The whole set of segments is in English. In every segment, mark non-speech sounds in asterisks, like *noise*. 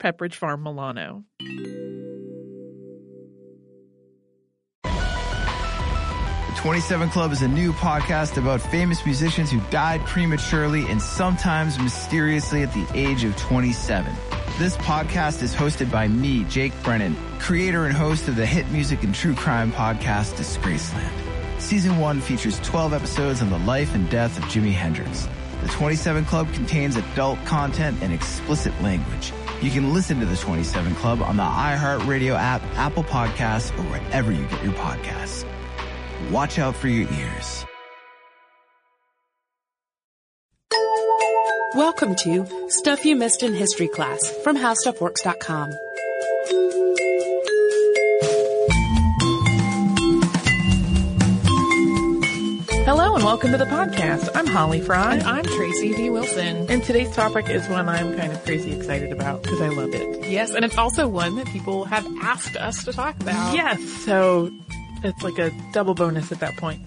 Pepperidge Farm Milano. The 27 Club is a new podcast about famous musicians who died prematurely and sometimes mysteriously at the age of 27. This podcast is hosted by me, Jake Brennan, creator and host of the hit music and true crime podcast Disgraceland. Season 1 features 12 episodes on the life and death of Jimi Hendrix. The 27 Club contains adult content and explicit language. You can listen to the 27 Club on the iHeartRadio app, Apple Podcasts, or wherever you get your podcasts. Watch out for your ears. Welcome to Stuff You Missed in History Class from HowStuffWorks.com. welcome to the podcast. I'm Holly Fry. And I'm Tracy D. Wilson. And today's topic is one I'm kind of crazy excited about because I love it. Yes, and it's also one that people have asked us to talk about. Yes, so it's like a double bonus at that point.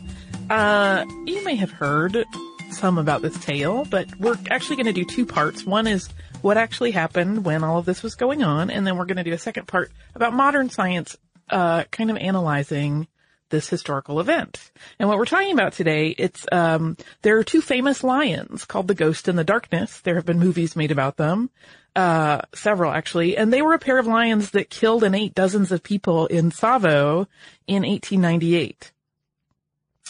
Uh, you may have heard some about this tale, but we're actually going to do two parts. One is what actually happened when all of this was going on, and then we're going to do a second part about modern science, uh, kind of analyzing this historical event. And what we're talking about today, it's um, there are two famous lions called the Ghost and the Darkness. There have been movies made about them, uh, several actually, and they were a pair of lions that killed and ate dozens of people in Tsavo in 1898.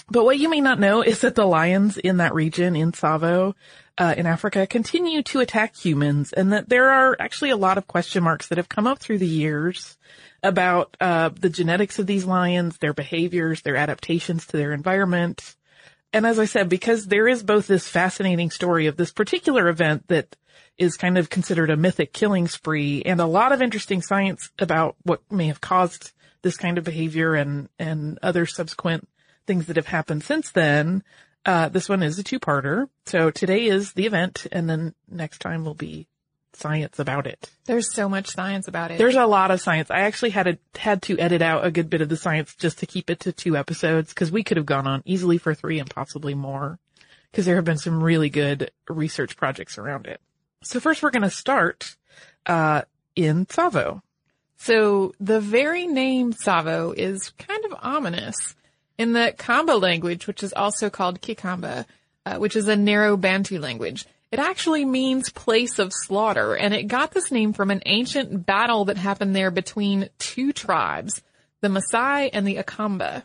But what you may not know is that the lions in that region in Tsavo, uh, in Africa continue to attack humans and that there are actually a lot of question marks that have come up through the years about, uh, the genetics of these lions, their behaviors, their adaptations to their environment. And as I said, because there is both this fascinating story of this particular event that is kind of considered a mythic killing spree and a lot of interesting science about what may have caused this kind of behavior and, and other subsequent things that have happened since then. Uh, this one is a two-parter. So today is the event and then next time will be science about it. There's so much science about it. There's a lot of science. I actually had to, had to edit out a good bit of the science just to keep it to two episodes because we could have gone on easily for three and possibly more because there have been some really good research projects around it. So first we're going to start, uh, in Tsavo. So the very name Tsavo is kind of ominous. In the Kamba language, which is also called Kikamba, uh, which is a narrow Bantu language, it actually means place of slaughter, and it got this name from an ancient battle that happened there between two tribes, the Maasai and the Akamba.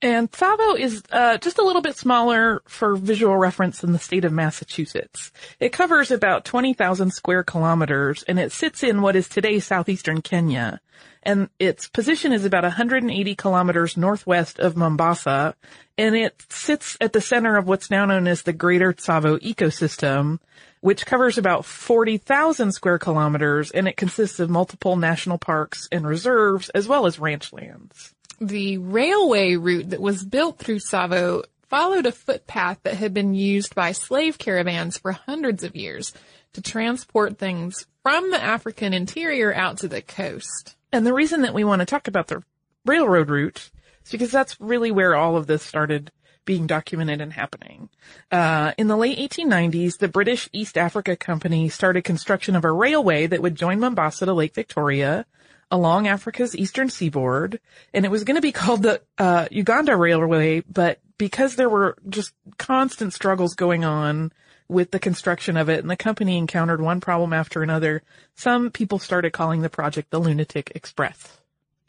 And Tsavo is uh, just a little bit smaller for visual reference than the state of Massachusetts. It covers about 20,000 square kilometers and it sits in what is today southeastern Kenya. And its position is about 180 kilometers northwest of Mombasa and it sits at the center of what's now known as the Greater Tsavo ecosystem, which covers about 40,000 square kilometers and it consists of multiple national parks and reserves as well as ranch lands. The railway route that was built through Tsavo followed a footpath that had been used by slave caravans for hundreds of years to transport things from the African interior out to the coast. And the reason that we want to talk about the railroad route is because that's really where all of this started being documented and happening. Uh, in the late 1890s, the British East Africa Company started construction of a railway that would join Mombasa to Lake Victoria along Africa's eastern seaboard, and it was going to be called the uh, Uganda Railway, but because there were just constant struggles going on with the construction of it, and the company encountered one problem after another, some people started calling the project the Lunatic Express.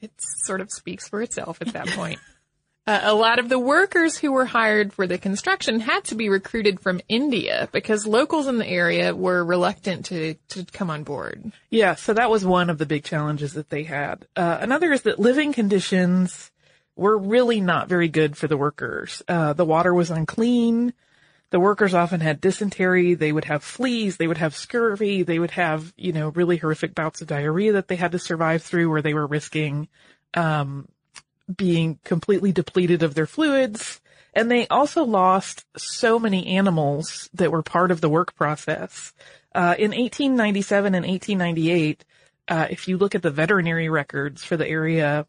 It sort of speaks for itself at that point. *laughs* Uh, a lot of the workers who were hired for the construction had to be recruited from India because locals in the area were reluctant to, to come on board. Yeah, so that was one of the big challenges that they had. Uh, another is that living conditions were really not very good for the workers. Uh, the water was unclean. The workers often had dysentery. They would have fleas. They would have scurvy. They would have, you know, really horrific bouts of diarrhea that they had to survive through where they were risking, um, being completely depleted of their fluids. And they also lost so many animals that were part of the work process. Uh, in 1897 and 1898, uh, if you look at the veterinary records for the area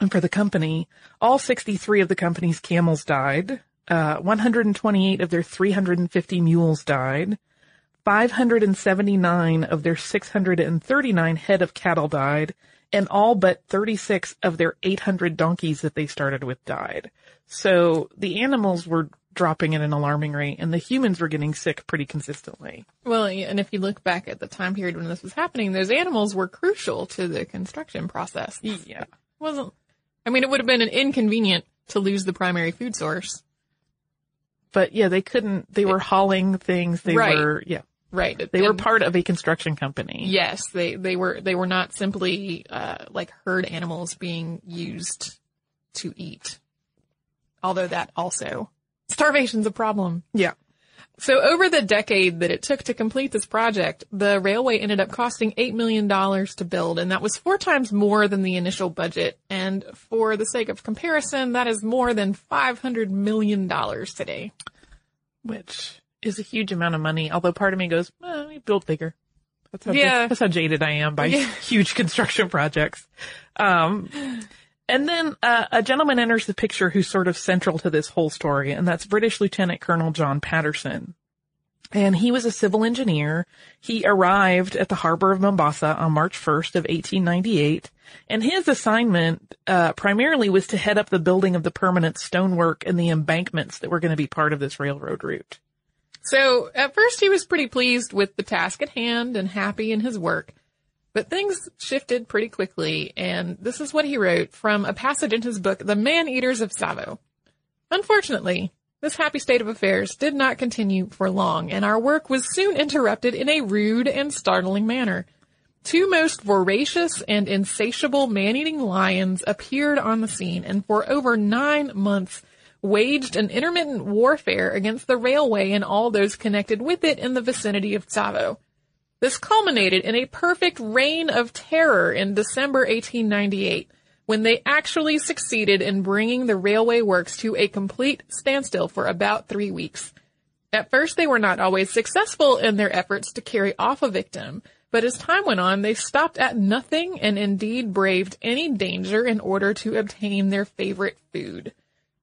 and for the company, all 63 of the company's camels died. Uh, 128 of their 350 mules died. 579 of their 639 head of cattle died, and all but 36 of their 800 donkeys that they started with died. So the animals were dropping at an alarming rate, and the humans were getting sick pretty consistently. Well, and if you look back at the time period when this was happening, those animals were crucial to the construction process. Yeah. It wasn't, I mean, it would have been an inconvenient to lose the primary food source. But yeah, they couldn't, they were hauling things. They Right. were, yeah, Right. they were part of a construction company. Yes, they, they were, they were not simply, uh, like herd animals being used to eat. Although that also, starvation's a problem. Yeah. So over the decade that it took to complete this project, the railway ended up costing $8 million to build, and that was four times more than the initial budget. And for the sake of comparison, that is more than $500 million today. Which is a huge amount of money. Although part of me goes, well, we built bigger. That's how, Yeah. that's how jaded I am by Yeah. *laughs* huge construction projects. Um, and then uh, a gentleman enters the picture who's sort of central to this whole story, and that's British Lieutenant Colonel John Patterson. And he was a civil engineer. He arrived at the harbor of Mombasa on March 1st of 1898. And his assignment, uh, primarily was to head up the building of the permanent stonework and the embankments that were going to be part of this railroad route. So at first he was pretty pleased with the task at hand and happy in his work. But things shifted pretty quickly, and this is what he wrote from a passage in his book, The Man Eaters of Tsavo. Unfortunately, this happy state of affairs did not continue for long, and our work was soon interrupted in a rude and startling manner. Two most voracious and insatiable man-eating lions appeared on the scene, and for over nine months waged an intermittent warfare against the railway and all those connected with it in the vicinity of Tsavo. This culminated in a perfect reign of terror in December 1898, when they actually succeeded in bringing the railway works to a complete standstill for about three weeks. At first, they were not always successful in their efforts to carry off a victim, but as time went on, they stopped at nothing and indeed braved any danger in order to obtain their favorite food.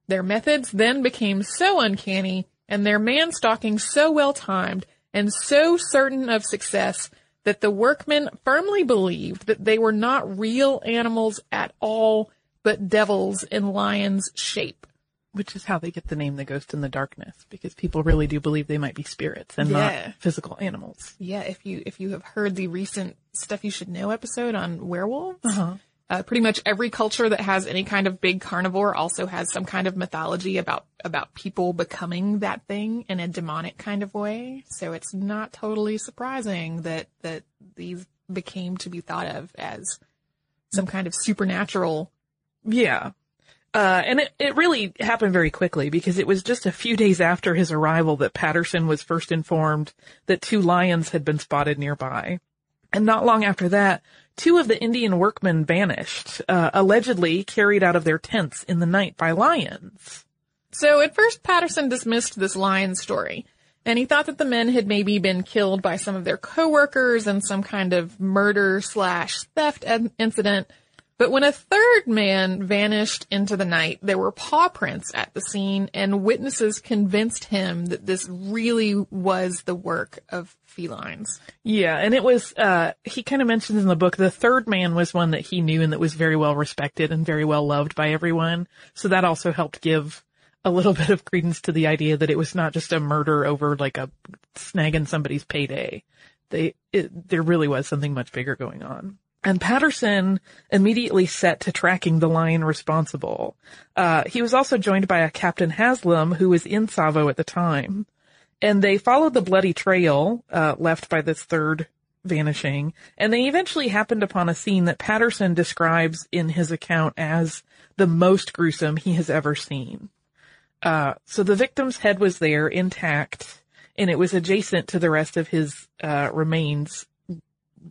Their methods then became so uncanny and their man stalking so well timed and so certain of success that the workmen firmly believed that they were not real animals at all, but devils in lion's shape. Which is how they get the name The Ghost in the Darkness, because people really do believe they might be spirits and Yeah. not physical animals. Yeah, if you if you have heard the recent stuff you should know episode on werewolves, Uh-huh. Uh, pretty much every culture that has any kind of big carnivore also has some kind of mythology about about people becoming that thing in a demonic kind of way. So it's not totally surprising that that these became to be thought of as some kind of supernatural. Yeah. Uh, and it, it really happened very quickly because it was just a few days after his arrival that Patterson was first informed that two lions had been spotted nearby. And not long after that, two of the Indian workmen vanished, uh, allegedly carried out of their tents in the night by lions. So at first Patterson dismissed this lion story. And he thought that the men had maybe been killed by some of their coworkers in some kind of murder slash theft incident. But when a third man vanished into the night, there were paw prints at the scene and witnesses convinced him that this really was the work of felines. Yeah, and it was, uh, he kind of mentions in the book, the third man was one that he knew and that was very well respected and very well loved by everyone. So that also helped give a little *laughs* bit of credence to the idea that it was not just a murder over like a snagging somebody's payday. They, it, there really was something much bigger going on. And Patterson immediately set to tracking the lion responsible. Uh, he was also joined by a Captain Haslam who was in Tsavo at the time. And they followed the bloody trail, uh, left by this third vanishing, and they eventually happened upon a scene that Patterson describes in his account as the most gruesome he has ever seen. Uh, so the victim's head was there intact, and it was adjacent to the rest of his, uh, remains,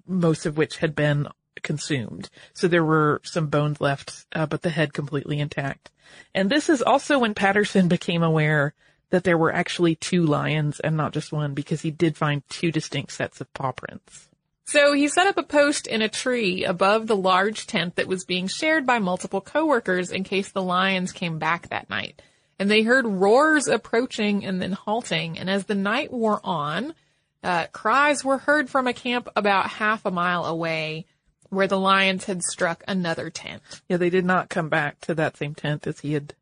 most of which had been consumed. So there were some bones left, uh, but the head completely intact. And this is also when Patterson became aware that there were actually two lions and not just one because he did find two distinct sets of paw prints. So he set up a post in a tree above the large tent that was being shared by multiple coworkers in case the lions came back that night. And they heard roars approaching and then halting. And as the night wore on, uh, cries were heard from a camp about half a mile away where the lions had struck another tent. Yeah, they did not come back to that same tent as he had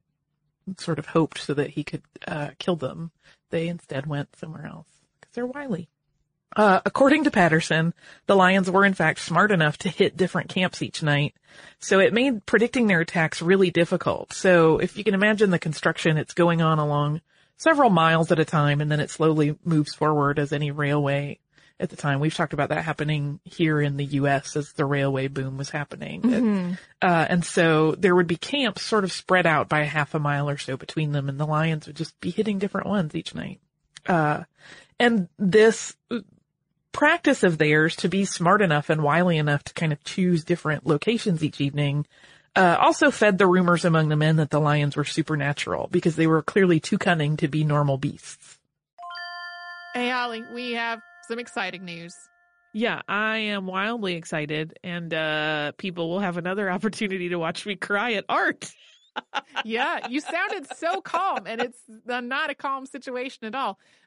sort of hoped so that he could uh, kill them. They instead went somewhere else because they're wily. Uh, according to Patterson, the lions were in fact smart enough to hit different camps each night. So it made predicting their attacks really difficult. So if you can imagine the construction, it's going on along several miles at a time and then it slowly moves forward as any railway at the time. We've talked about that happening here in the U.S. as the railway boom was happening. Mm-hmm. Uh, and so there would be camps sort of spread out by a half a mile or so between them and the lions would just be hitting different ones each night. Uh, and this practice of theirs to be smart enough and wily enough to kind of choose different locations each evening uh, also fed the rumors among the men that the lions were supernatural because they were clearly too cunning to be normal beasts. Hey, Holly, we have some exciting news. Yeah, I am wildly excited, and uh, people will have another *laughs* opportunity to watch me cry at art. *laughs* yeah, you sounded so calm, and it's not a calm situation at all.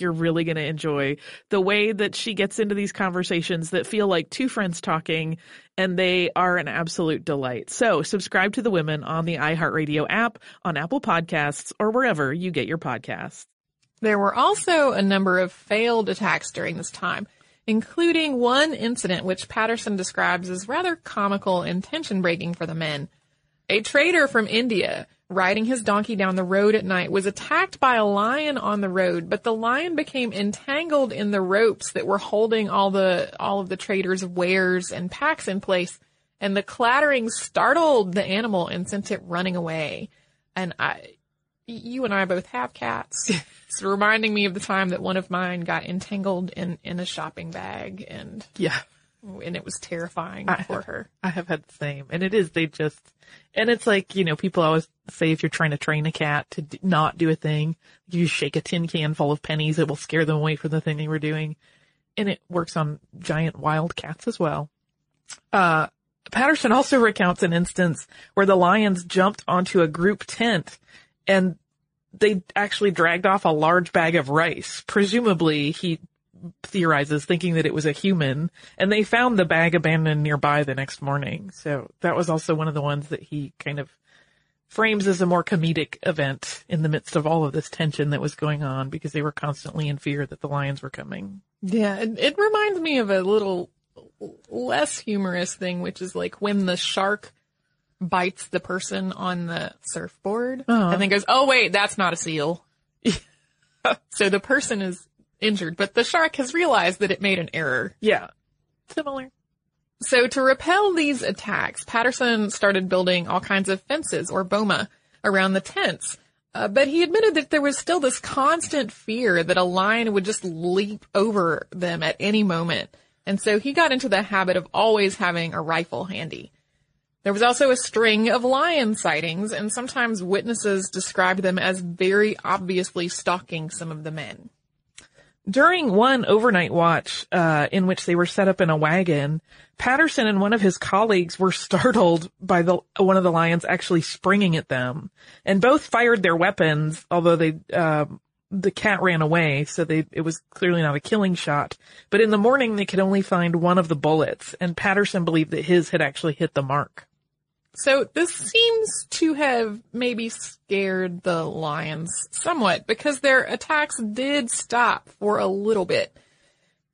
you're really going to enjoy the way that she gets into these conversations that feel like two friends talking, and they are an absolute delight. So subscribe to the women on the iHeartRadio app, on Apple Podcasts, or wherever you get your podcasts. There were also a number of failed attacks during this time including one incident which Patterson describes as rather comical and tension breaking for the men. A trader from India riding his donkey down the road at night was attacked by a lion on the road, but the lion became entangled in the ropes that were holding all the all of the trader's wares and packs in place, and the clattering startled the animal and sent it running away. And I you and I both have cats. *laughs* it's reminding me of the time that one of mine got entangled in, in a shopping bag and yeah, and it was terrifying I for have, her. I have had the same, and it is they just, and it's like you know people always say if you're trying to train a cat to not do a thing, you shake a tin can full of pennies, it will scare them away from the thing they were doing. And it works on giant wild cats as well. Uh, Patterson also recounts an instance where the lions jumped onto a group tent and they actually dragged off a large bag of rice. Presumably he theorizes thinking that it was a human and they found the bag abandoned nearby the next morning. So that was also one of the ones that he kind of frames as a more comedic event in the midst of all of this tension that was going on because they were constantly in fear that the lions were coming. Yeah, it, it reminds me of a little less humorous thing, which is like when the shark bites the person on the surfboard Uh-huh. and then goes, oh wait, that's not a seal. *laughs* so the person is injured, but the shark has realized that it made an error. Yeah. Similar. So to repel these attacks, Patterson started building all kinds of fences or boma around the tents. Uh, but he admitted that there was still this constant fear that a lion would just leap over them at any moment. And so he got into the habit of always having a rifle handy. There was also a string of lion sightings, and sometimes witnesses described them as very obviously stalking some of the men. During one overnight watch, uh, in which they were set up in a wagon, Patterson and one of his colleagues were *laughs* startled by the, one of the lions actually springing at them. And both fired their weapons, although they, uh, the cat ran away, so they, it was clearly not a killing shot. But in the morning, they could only find one of the bullets, and Patterson believed that his had actually hit the mark. So this seems to have maybe scared the lions somewhat because their attacks did stop for a little bit.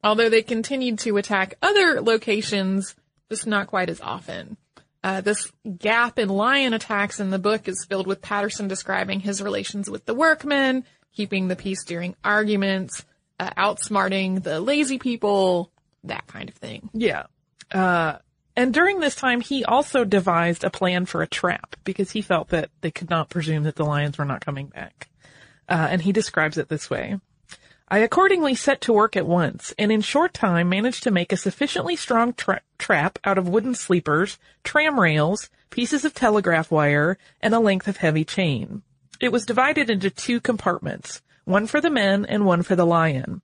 Although they continued to attack other locations, just not quite as often. Uh, this gap in lion attacks in the book is filled with Patterson describing his relations with the workmen, keeping the peace during arguments, uh, outsmarting the lazy people, that kind of thing. Yeah. Uh, and during this time, he also devised a plan for a trap because he felt that they could not presume that the lions were not coming back. Uh, and he describes it this way. I accordingly set to work at once, and in short time managed to make a sufficiently strong tra- trap out of wooden sleepers, tram rails, pieces of telegraph wire, and a length of heavy chain. It was divided into two compartments, one for the men and one for the lion.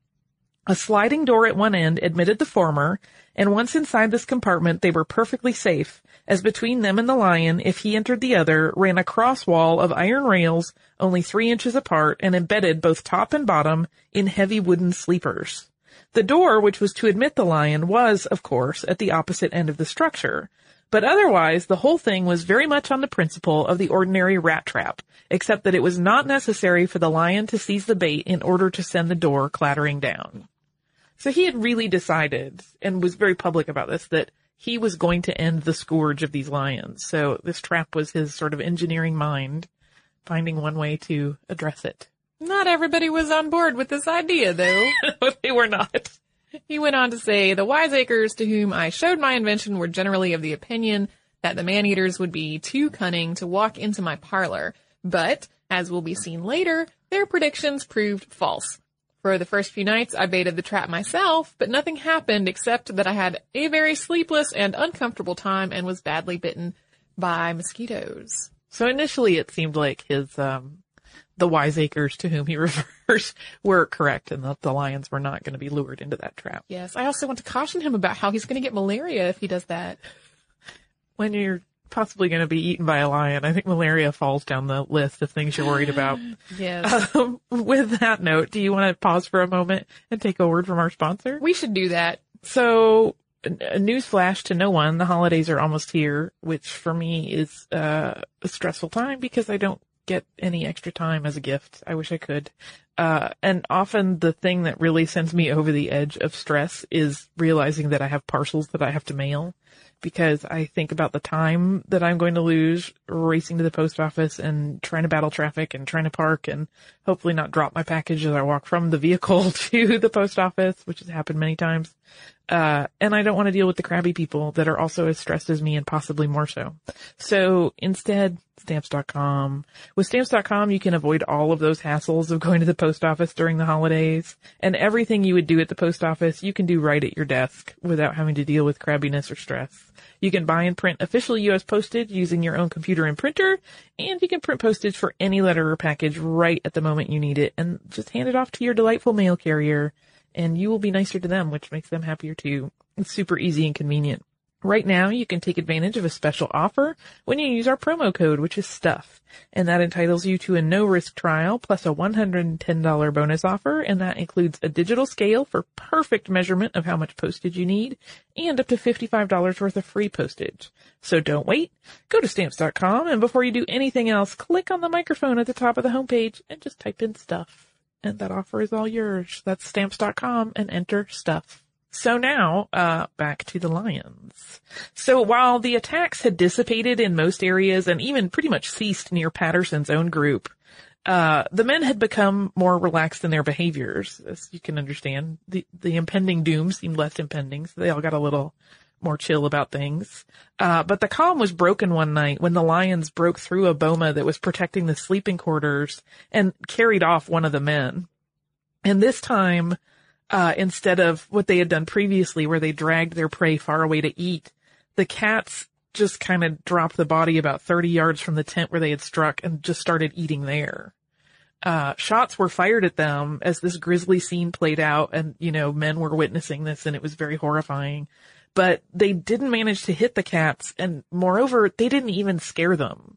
A sliding door at one end admitted the former, and once inside this compartment they were perfectly safe, as between them and the lion, if he entered the other, ran a cross wall of iron rails only three inches apart and embedded both top and bottom in heavy wooden sleepers. The door, which was to admit the lion, was, of course, at the opposite end of the structure. But otherwise, the whole thing was very much on the principle of the ordinary rat trap, except that it was not necessary for the lion to seize the bait in order to send the door clattering down. So he had really decided, and was very public about this, that he was going to end the scourge of these lions. So this trap was his sort of engineering mind, finding one way to address it. Not everybody was on board with this idea though. *laughs* they were not. He went on to say, the wiseacres to whom I showed my invention were generally of the opinion that the man-eaters would be too cunning to walk into my parlor. But, as will be seen later, their predictions proved false. For the first few nights, I baited the trap myself, but nothing happened except that I had a very sleepless and uncomfortable time and was badly bitten by mosquitoes. So initially it seemed like his, um, the wiseacres to whom he *laughs* refers were correct and that the lions were not going to be lured into that trap. Yes, I also want to caution him about how he's going to get malaria if he does that. When you're possibly going to be eaten by a lion, I think malaria falls down the list of things you're worried about. *gasps* Yes. *laughs* Um, with that note, do you want to pause for a moment and take a word from our sponsor? we should do that. So, a news flash to no one. The holidays are almost here, which for me is uh, a stressful time because I don't get any extra time as a gift. I wish I could. Uh, and often the thing that really sends me over the edge of stress is realizing that I have parcels that I have to mail because I think about the time that I'm going to lose racing to the post office and trying to battle traffic and trying to park and hopefully not drop my package as I walk from the vehicle *laughs* to the post office, which has happened many times. Uh, and I don't want to deal with the crabby people that are also as stressed as me and possibly more so. So instead, stamps.com. With stamps.com, you can avoid all of those hassles of going to the post office during the holidays and everything you would do at the post office, you can do right at your desk without having to deal with crabbiness or stress. You can buy and print official U.S. postage using your own computer and printer, and you can print postage for any letter or package right at the moment you need it and just hand it off to your delightful mail carrier and you will be nicer to them, which makes them happier too. It's super easy and convenient. Right now, you can take advantage of a special offer when you use our promo code, which is STUFF. And that entitles you to a no risk trial plus a $110 bonus offer. And that includes a digital scale for perfect measurement of how much postage you need and up to $55 worth of free postage. So don't wait. Go to stamps.com and before you do anything else, click on the microphone at the top of the homepage and just type in stuff and that offer is all yours. That's stamps.com and enter stuff. So now, uh, back to the Lions. So while the attacks had dissipated in most areas and even pretty much ceased near Patterson's own group, uh, the men had become more relaxed in their behaviors, as you can understand. The, the impending doom seemed less impending, so they all got a little more chill about things. Uh, but the calm was broken one night when the lions broke through a boma that was protecting the sleeping quarters and carried off one of the men. And this time, uh, instead of what they had done previously where they dragged their prey far away to eat, the cats just kind of dropped the body about 30 yards from the tent where they had struck and just started eating there. Uh, shots were fired at them as this grisly scene played out and, you know, men were witnessing this and it was very horrifying but they didn't manage to hit the cats and moreover, they didn't even scare them.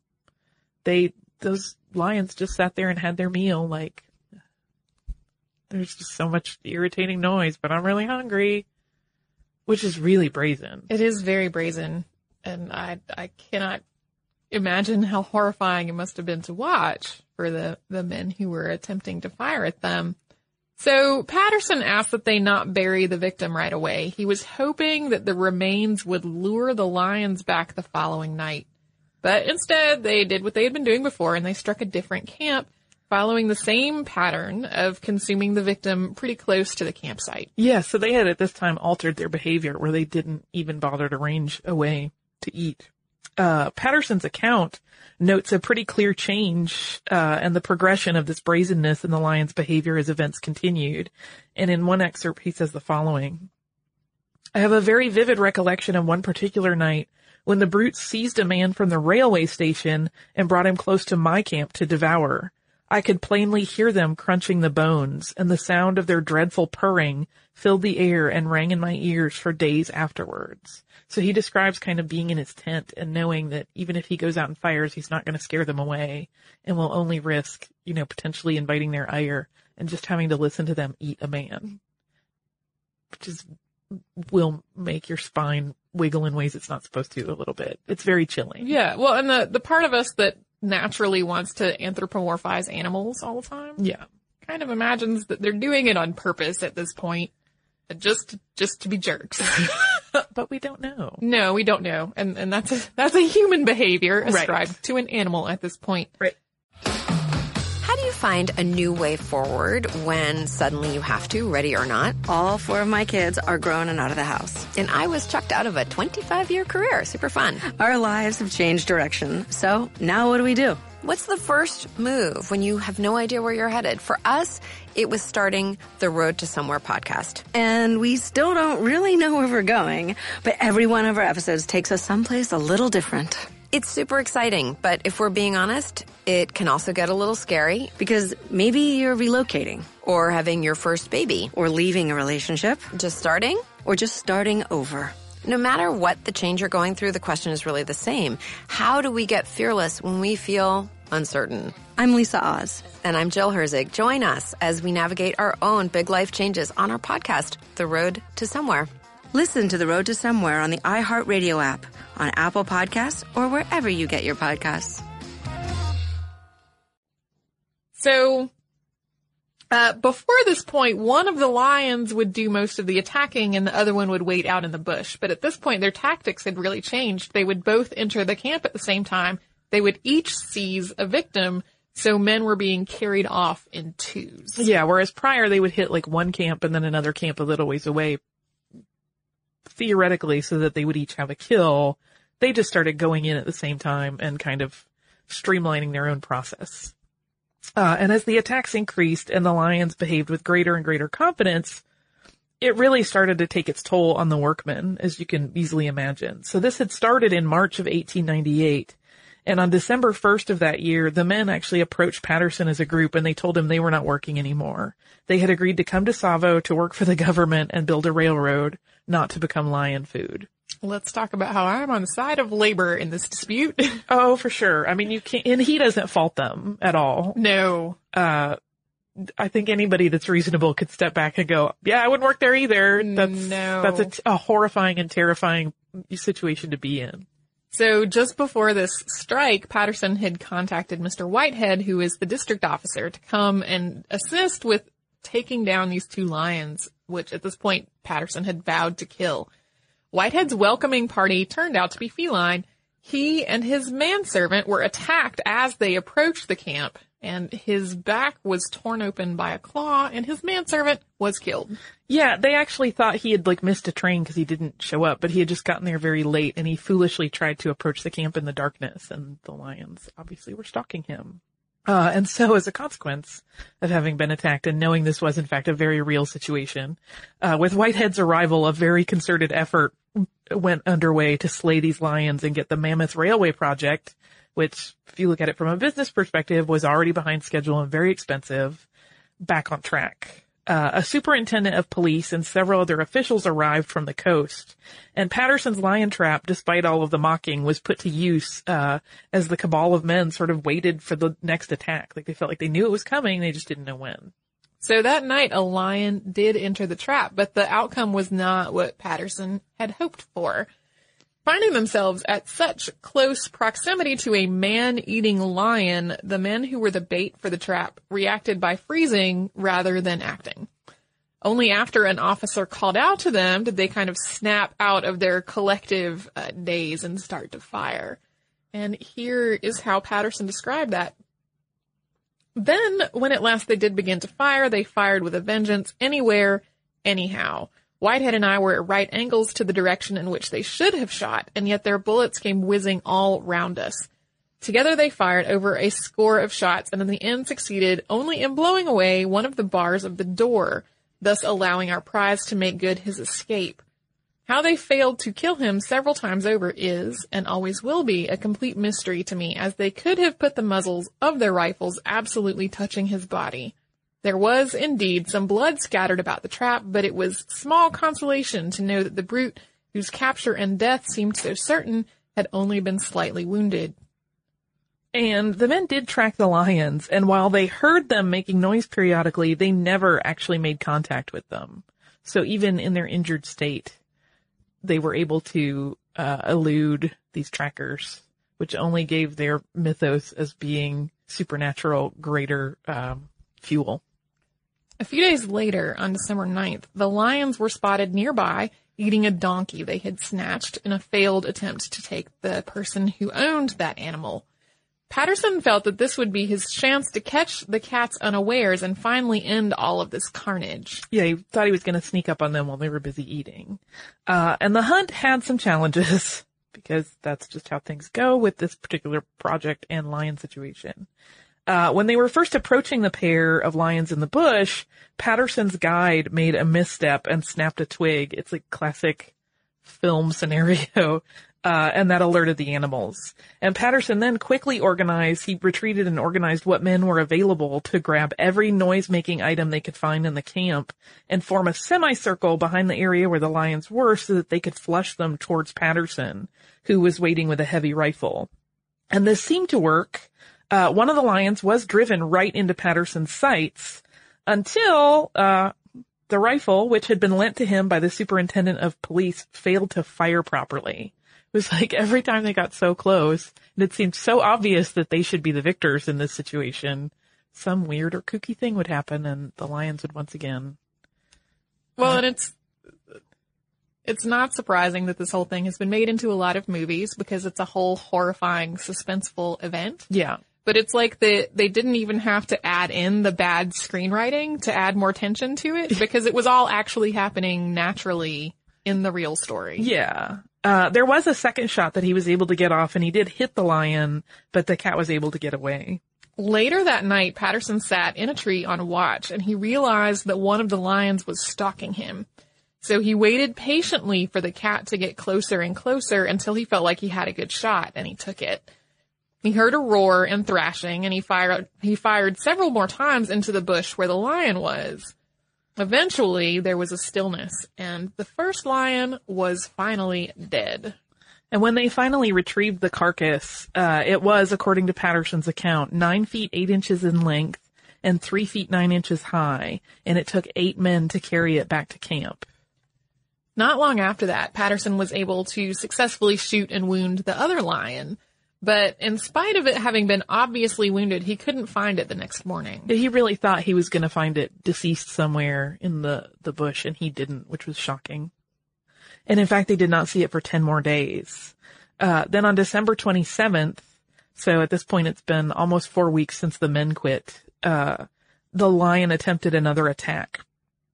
They, those lions just sat there and had their meal like, there's just so much irritating noise, but I'm really hungry, which is really brazen. It is very brazen and I, I cannot imagine how horrifying it must have been to watch for the, the men who were attempting to fire at them. So Patterson asked that they not bury the victim right away. He was hoping that the remains would lure the lions back the following night. But instead, they did what they had been doing before and they struck a different camp following the same pattern of consuming the victim pretty close to the campsite. Yeah, so they had at this time altered their behavior where they didn't even bother to range away to eat. Uh, Patterson's account notes a pretty clear change uh, and the progression of this brazenness in the lion's behavior as events continued. And in one excerpt, he says the following. I have a very vivid recollection of one particular night when the brute seized a man from the railway station and brought him close to my camp to devour. I could plainly hear them crunching the bones, and the sound of their dreadful purring filled the air and rang in my ears for days afterwards. So he describes kind of being in his tent and knowing that even if he goes out and fires, he's not going to scare them away and will only risk, you know, potentially inviting their ire and just having to listen to them eat a man. Which is, will make your spine wiggle in ways it's not supposed to a little bit. It's very chilling. Yeah. Well, and the, the part of us that naturally wants to anthropomorphize animals all the time. Yeah. Kind of imagines that they're doing it on purpose at this point. Just, just to be jerks. *laughs* *laughs* but we don't know. No, we don't know. And, and that's a, that's a human behavior ascribed Right. to an animal at this point. Right. How do you find a new way forward when suddenly you have to, ready or not? All four of my kids are grown and out of the house. And I was chucked out of a 25 year career. Super fun. Our lives have changed direction. So now what do we do? What's the first move when you have no idea where you're headed? For us, it was starting the Road to Somewhere podcast. And we still don't really know where we're going, but every one of our episodes takes us someplace a little different. It's super exciting, but if we're being honest, it can also get a little scary. Because maybe you're relocating, Or having your first baby. or leaving a relationship, Just starting? or just starting over. No matter what the change you're going through, the question is really the same. How do we get fearless when we feel uncertain? I'm Lisa Oz. And I'm Jill Herzig. Join us as we navigate our own big life changes on our podcast, The Road to Somewhere. Listen to The Road to Somewhere on the iHeartRadio app, on Apple Podcasts, or wherever you get your podcasts. So, uh, before this point, one of the lions would do most of the attacking and the other one would wait out in the bush. But at this point, their tactics had really changed. They would both enter the camp at the same time. They would each seize a victim. So men were being carried off in twos. Yeah, whereas prior they would hit like one camp and then another camp a little ways away theoretically so that they would each have a kill, they just started going in at the same time and kind of streamlining their own process. Uh, and as the attacks increased and the lions behaved with greater and greater confidence, it really started to take its toll on the workmen, as you can easily imagine. So this had started in March of 1898. And on December 1st of that year, the men actually approached Patterson as a group and they told him they were not working anymore. They had agreed to come to Tsavo to work for the *laughs* government and build a railroad, not to become lion food. Let's talk about how I'm on the side of labor in this dispute. *laughs* Oh, for sure. I mean, you can't, and he doesn't fault them at all. no. Uh, I think anybody that's reasonable could step back and go, yeah, I wouldn't work there either. That's, No. that's a, t- a horrifying and terrifying situation to be in. So just before this strike, Patterson had contacted Mr. Whitehead, who is the district officer, to come and assist with taking down these two lions, which at this point Patterson had vowed to kill. Whitehead's welcoming party turned out to be feline. He and his manservant were attacked as they approached the camp, and his back was torn open by a claw, and his manservant was killed. Yeah, they actually thought he had like missed a train because he didn't show up, but he had just gotten there very late and he foolishly tried to approach the camp in the darkness and the lions obviously were stalking him. Uh, and so as a consequence of having been attacked and knowing this was in fact a very real situation, uh, with Whitehead's arrival, a very concerted effort went underway to slay these lions and get the Mammoth Railway project, which if you look at it from a business perspective was already behind schedule and very expensive, back on track. Uh, a superintendent of police and several other officials arrived from the coast, and Patterson's lion trap, despite all of the mocking, was put to use uh, as the cabal of men sort of waited for the next attack. Like they felt like they knew it was coming, they just didn't know when. So that night, a lion did enter the trap, but the outcome was not what Patterson had hoped for. Finding themselves at such close proximity to a man-eating lion, the men who were the bait for the trap reacted by freezing rather than acting. Only after an officer called out to them did they kind of snap out of their collective uh, daze and start to fire. And here is how Patterson described that. Then, when at last they did begin to fire, they fired with a vengeance anywhere, anyhow. Whitehead and I were at right angles to the direction in which they should have shot, and yet their bullets came whizzing all round us. Together they fired over a score of shots, and in the end succeeded only in blowing away one of the bars of the door, thus allowing our prize to make good his escape. How they failed to kill him several times over is, and always will be, a complete mystery to me, as they could have put the muzzles of their rifles absolutely touching his body. There was, indeed, some blood scattered about the trap, but it was small consolation to know that the brute, whose capture and death seemed so certain, had only been slightly wounded. And the men did track the lions, and while they heard them making noise periodically, they never actually made contact with them. So even in their injured state, they were able to uh, elude these trackers, which only gave their mythos as being supernatural greater um, fuel. A few days later, on December 9th, the lions were spotted nearby eating a donkey they had snatched in a failed attempt to take the person who owned that animal. Patterson felt that this would be his chance to catch the cats unawares and finally end all of this carnage. Yeah, he thought he was going to sneak up on them while they were busy eating. Uh, and the hunt had some challenges *laughs* because that's just how things go with this particular project and lion situation. Uh, when they were first approaching the pair of lions in the bush, Patterson's guide made a misstep and snapped a twig. It's a classic film scenario. *laughs* Uh, and that alerted the animals. And Patterson then quickly organized, he retreated and organized what men were available to grab every noise-making item they could find in the camp and form a semicircle behind the area where the lions were so that they could flush them towards Patterson, who was waiting with a heavy rifle. And this seemed to work. Uh, one of the lions was driven right into Patterson's sights until, uh, the rifle, which had been lent to him by the superintendent of police, failed to fire properly. It was like every time they got so close, and it seemed so obvious that they should be the victors in this situation, some weird or kooky thing would happen and the lions would once again. Well, and it's, it's not surprising that this whole thing has been made into a lot of movies because it's a whole horrifying, suspenseful event. Yeah. But it's like the, they didn't even have to add in the bad screenwriting to add more tension to it *laughs* because it was all actually happening naturally in the real story. Yeah. Uh, there was a second shot that he was able to get off and he did hit the lion, but the cat was able to get away. Later that night, Patterson sat in a tree on watch and he realized that one of the lions was stalking him. So he waited patiently for the cat to get closer and closer until he felt like he had a good shot and he took it. He heard a roar and thrashing and he fired, he fired several more times into the bush where the lion was. Eventually there was a stillness and the first lion was finally dead. And when they finally retrieved the carcass, uh, it was, according to Patterson's account, nine feet eight inches in length and three feet nine inches high, and it took eight men to carry it back to camp. Not long after that, Patterson was able to successfully shoot and wound the other lion, but in spite of it having been obviously wounded, he couldn't find it the next morning. He really thought he was going to find it deceased somewhere in the, the bush, and he didn't, which was shocking. And in fact, they did not see it for 10 more days. Uh, then on December 27th, so at this point it's been almost four weeks since the men quit, uh, the lion attempted another attack.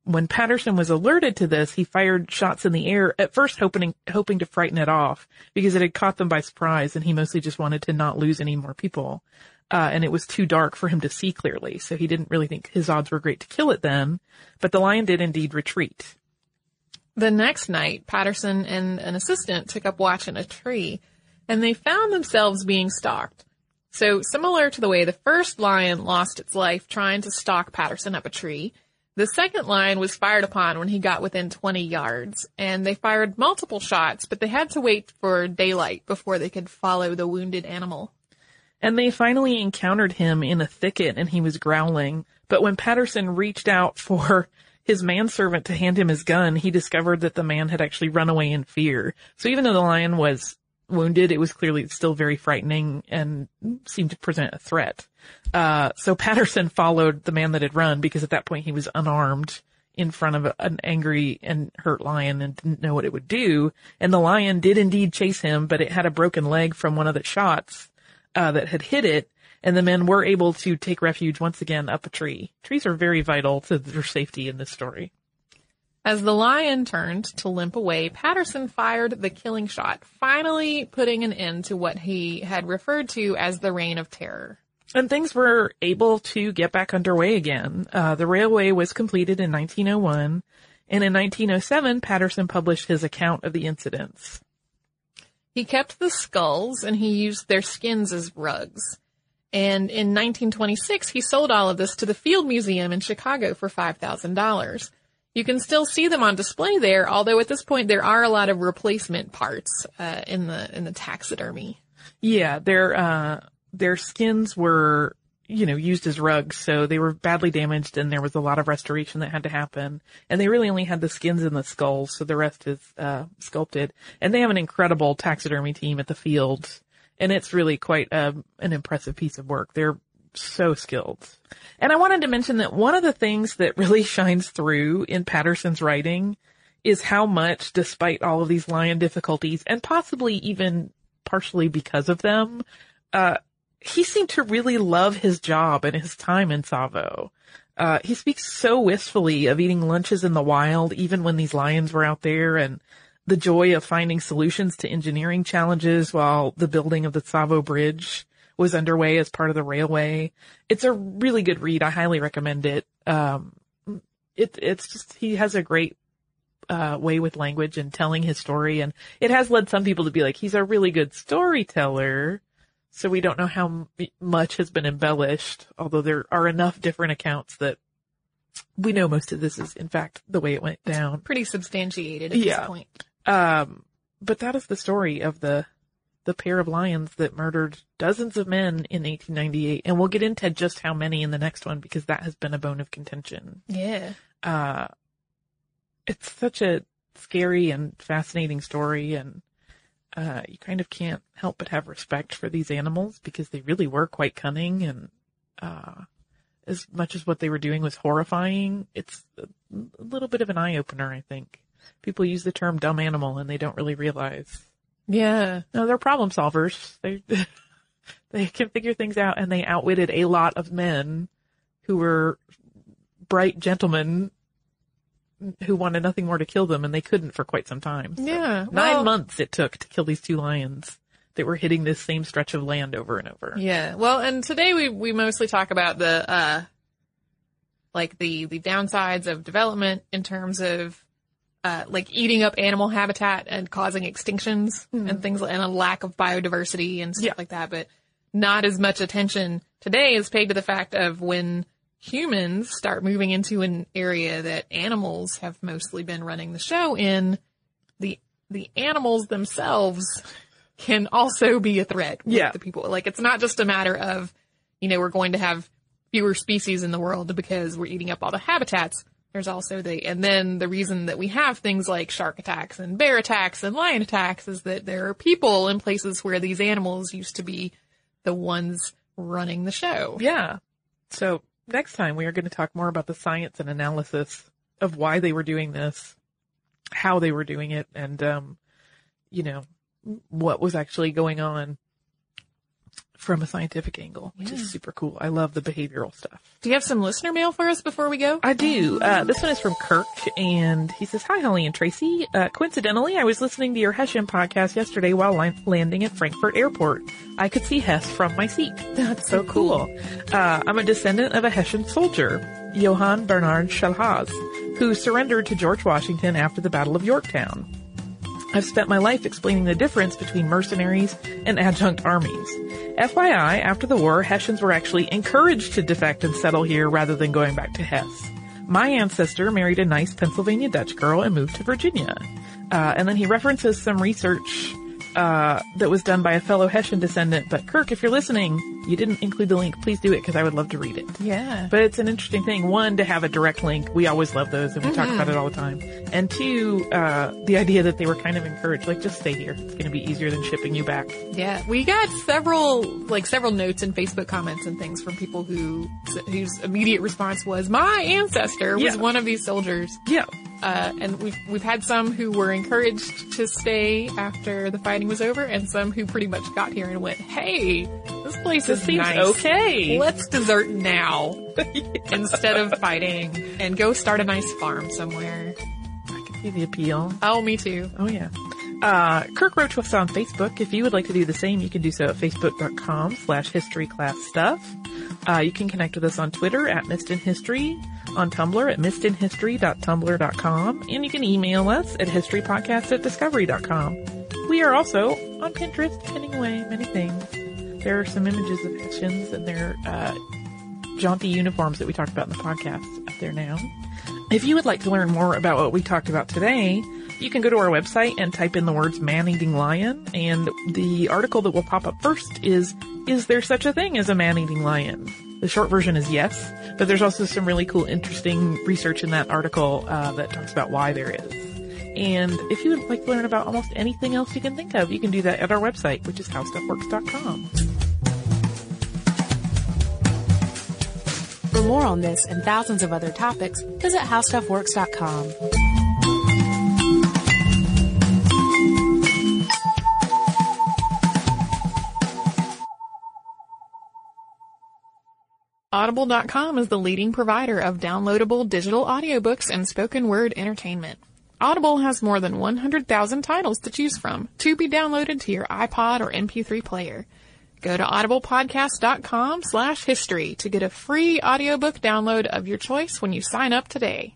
When Patterson was alerted to this, he fired shots in the air, at first hoping, hoping to frighten it off because it had caught them by surprise and he mostly just wanted to not lose any more people. Uh, and it was too dark for him to see clearly, so he didn't really think his odds were great to kill it then, but the lion did indeed retreat. The next night, Patterson and an assistant took up watch in a tree, and they found themselves being stalked. So similar to the way the first lion lost its life trying to stalk Patterson up a tree, the second lion was fired upon when he got within 20 yards, and they fired multiple shots, but they had to wait for daylight before they could follow the wounded animal. And they finally encountered him in a thicket and he was growling. But when Patterson reached out for *laughs* his manservant to hand him his gun, he discovered that the man had actually run away in fear. So even though the lion was wounded, it was clearly still very frightening and seemed to present a threat. Uh, so *laughs* Patterson followed the man that had run because at that point he was unarmed in front of an angry and hurt lion and didn't know what it would do. And the lion did indeed chase him, but it had a broken leg from one of the shots, uh, that had hit it and the men were able to take refuge once again up a tree. Trees are very vital to their safety in this story. As the lion turned to limp away, Patterson fired the killing shot, finally putting an end to what he had referred to as the reign of terror. And things were able to get back underway again. Uh, the railway was completed in 1901, and in 1907, Patterson published his account of the incidents. He kept the skulls and he used their skins as rugs. And in 1926, he sold all of this to the Field Museum in Chicago for $5,000. You can still see them on display there, although at this point there are a lot of replacement parts uh, in the in the taxidermy. Yeah, their uh, their skins were you know used as rugs, so they were badly damaged, and there was a lot of restoration that had to happen. And they really only had the skins and the skulls, so the rest is uh, sculpted. And they have an incredible taxidermy team at the field and it's really quite a, um, an impressive piece of work. They're so skilled. And I wanted to mention that one of the things that really *laughs* shines through in Patterson's writing is how much, despite all of these lion difficulties, and possibly even partially because of them, uh, he seemed to really love his job and his time in Tsavo. Uh, he speaks so wistfully of eating lunches in the wild, even when these lions were out there, and the joy of finding solutions to engineering challenges while the building of the Tsavo Bridge was underway as part of the railway. It's a really good read. I highly recommend it. Um, it, it's just, he has a great, uh, way with language and telling his story. And it has led some people to be like, he's a really good storyteller. So we don't know how much has been embellished, although there are enough different accounts that we know most of this is in fact the way it went down. Pretty substantiated at yeah. this point. Um, but that is the story of the the pair of lions that murdered dozens of men in 1898, and we'll get into just how many in the next one because that has been a bone of contention. Yeah. Uh, it's such a scary and fascinating story, and uh, you kind of can't help but have respect for these animals because they really were quite cunning, and uh, as much as what they were doing was horrifying, it's a little bit of an eye opener, I think people use the term dumb animal and they don't really realize. Yeah. No, they're problem solvers. They, *laughs* they can figure things out and they outwitted a lot of men who were bright gentlemen who wanted nothing more to kill them, and they couldn't for quite some time. So Yeah, nine months it took to kill these two lions that were hitting this same stretch of land over and over. Yeah. Well, and today we, we mostly talk about the, uh, like the, the downsides of development in terms of, uh, like eating up animal habitat and causing extinctions and things and a lack of biodiversity and stuff Yeah. like that. But not as much attention today is paid to the fact of when humans start moving into an area that animals have mostly been running the show in, the, the animals themselves can also be a threat with Yeah. the people. Like it's not just a matter of, you know, we're going to have fewer species in the world because we're eating up all the habitats. There's also the, and then the reason that we have things like shark attacks and bear attacks and lion attacks is that there are people in places where these animals used to be the ones running the show. Yeah. So next time we are going to talk more about the science and analysis of why they were doing this, how they were doing it, and um, you know, what was actually going on from a scientific angle, which is super cool. I love the behavioral stuff. Do you have some listener mail for us before we go? I do. Uh, this one is from Kirk, and he says, Hi, Holly and Tracy. Uh, coincidentally, I was listening to your Hessian podcast yesterday while landing at Frankfurt Airport. I could see Hesse from my seat. *laughs* That's so cool. Uh, I'm a descendant of a Hessian soldier, Johann Bernard Schalhaz, who surrendered to George Washington after the Battle of Yorktown. I've spent my life explaining the difference between mercenaries and adjunct armies. FYI, after the war, Hessians were actually encouraged to defect and settle here rather than going back to Hesse. My ancestor married a nice Pennsylvania Dutch girl and moved to Virginia. Uh, and then he references some research uh, that was done by a fellow Hessian descendant. But Kirk, if you're listening, you didn't include the link. Please do it because I would love to read it. Yeah. But it's an interesting thing. One, to have a direct link. We always love those and we talk about it all the time. And two, uh, the idea that they were kind of encouraged, like, just stay here. It's going to be easier than shipping you back. Yeah, we got several, like several notes and Facebook comments and things from people who, whose immediate response was, my ancestor was Yeah. one of these soldiers. Yeah. Uh, and we've, we've had some who were encouraged to stay after the fighting was over and some who pretty much got here and went, hey, this place This is seems nice. okay. *laughs* Let's desert now instead of fighting and go start a nice farm somewhere. I can see the appeal. Oh, me too. Oh yeah. Uh, Kirk wrote to us on Facebook. If you would like to do the same, you can do so at facebook.com slash history class stuff. Uh, you can connect with us on Twitter at Missed in History, on Tumblr at missedinhistory.tumblr.com, and you can email us at historypodcast at discovery.com. We are also on Pinterest, pinning away many things. There are some images of Hessians and their, uh, jaunty uniforms that we talked about in the podcast up there now. If you would like to learn more about what we talked about today, you can go to our website and type in the words man-eating lion, and the article that will pop up first is, is there such a thing as a man-eating lion? The short version is yes, but there's also some really cool, interesting research in that article uh, that talks about why there is. And if you would like to learn about almost anything else you can think of, you can do that at our website, which is howstuffworks.com. For more on this and thousands of other topics, visit howstuffworks.com. Audible.com is the leading provider of downloadable digital audiobooks and spoken word entertainment. Audible has more than 100,000 titles to choose from to be downloaded to your iPod or MP3 player. Go to audiblepodcast.com slash history to get a free audiobook download of your choice when you sign up today.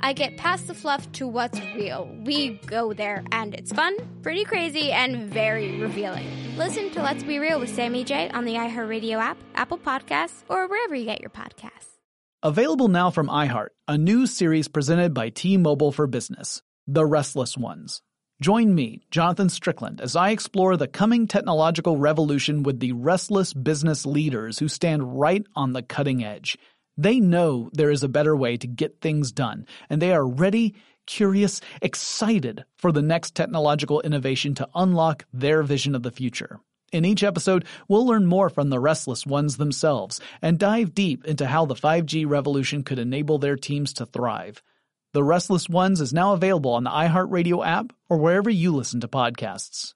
I get past the fluff to what's real. We go there, and it's fun, pretty crazy, and very revealing. Listen to Let's Be Real with Sammy J on the iHeartRadio app, Apple Podcasts, or wherever you get your podcasts. Available now from iHeart, a new series presented by T-Mobile for Business, The Restless Ones. Join me, Jonathan Strickland, as I explore the coming technological revolution with the restless business leaders who stand right on the cutting edge. They know there is a better way to get things done, and they are ready, curious, excited for the next technological innovation to unlock their vision of the future. In each episode, we'll learn more from the restless ones themselves and dive deep into how the 5G revolution could enable their teams to thrive. The Restless Ones is now available on the iHeartRadio app or wherever you listen to podcasts.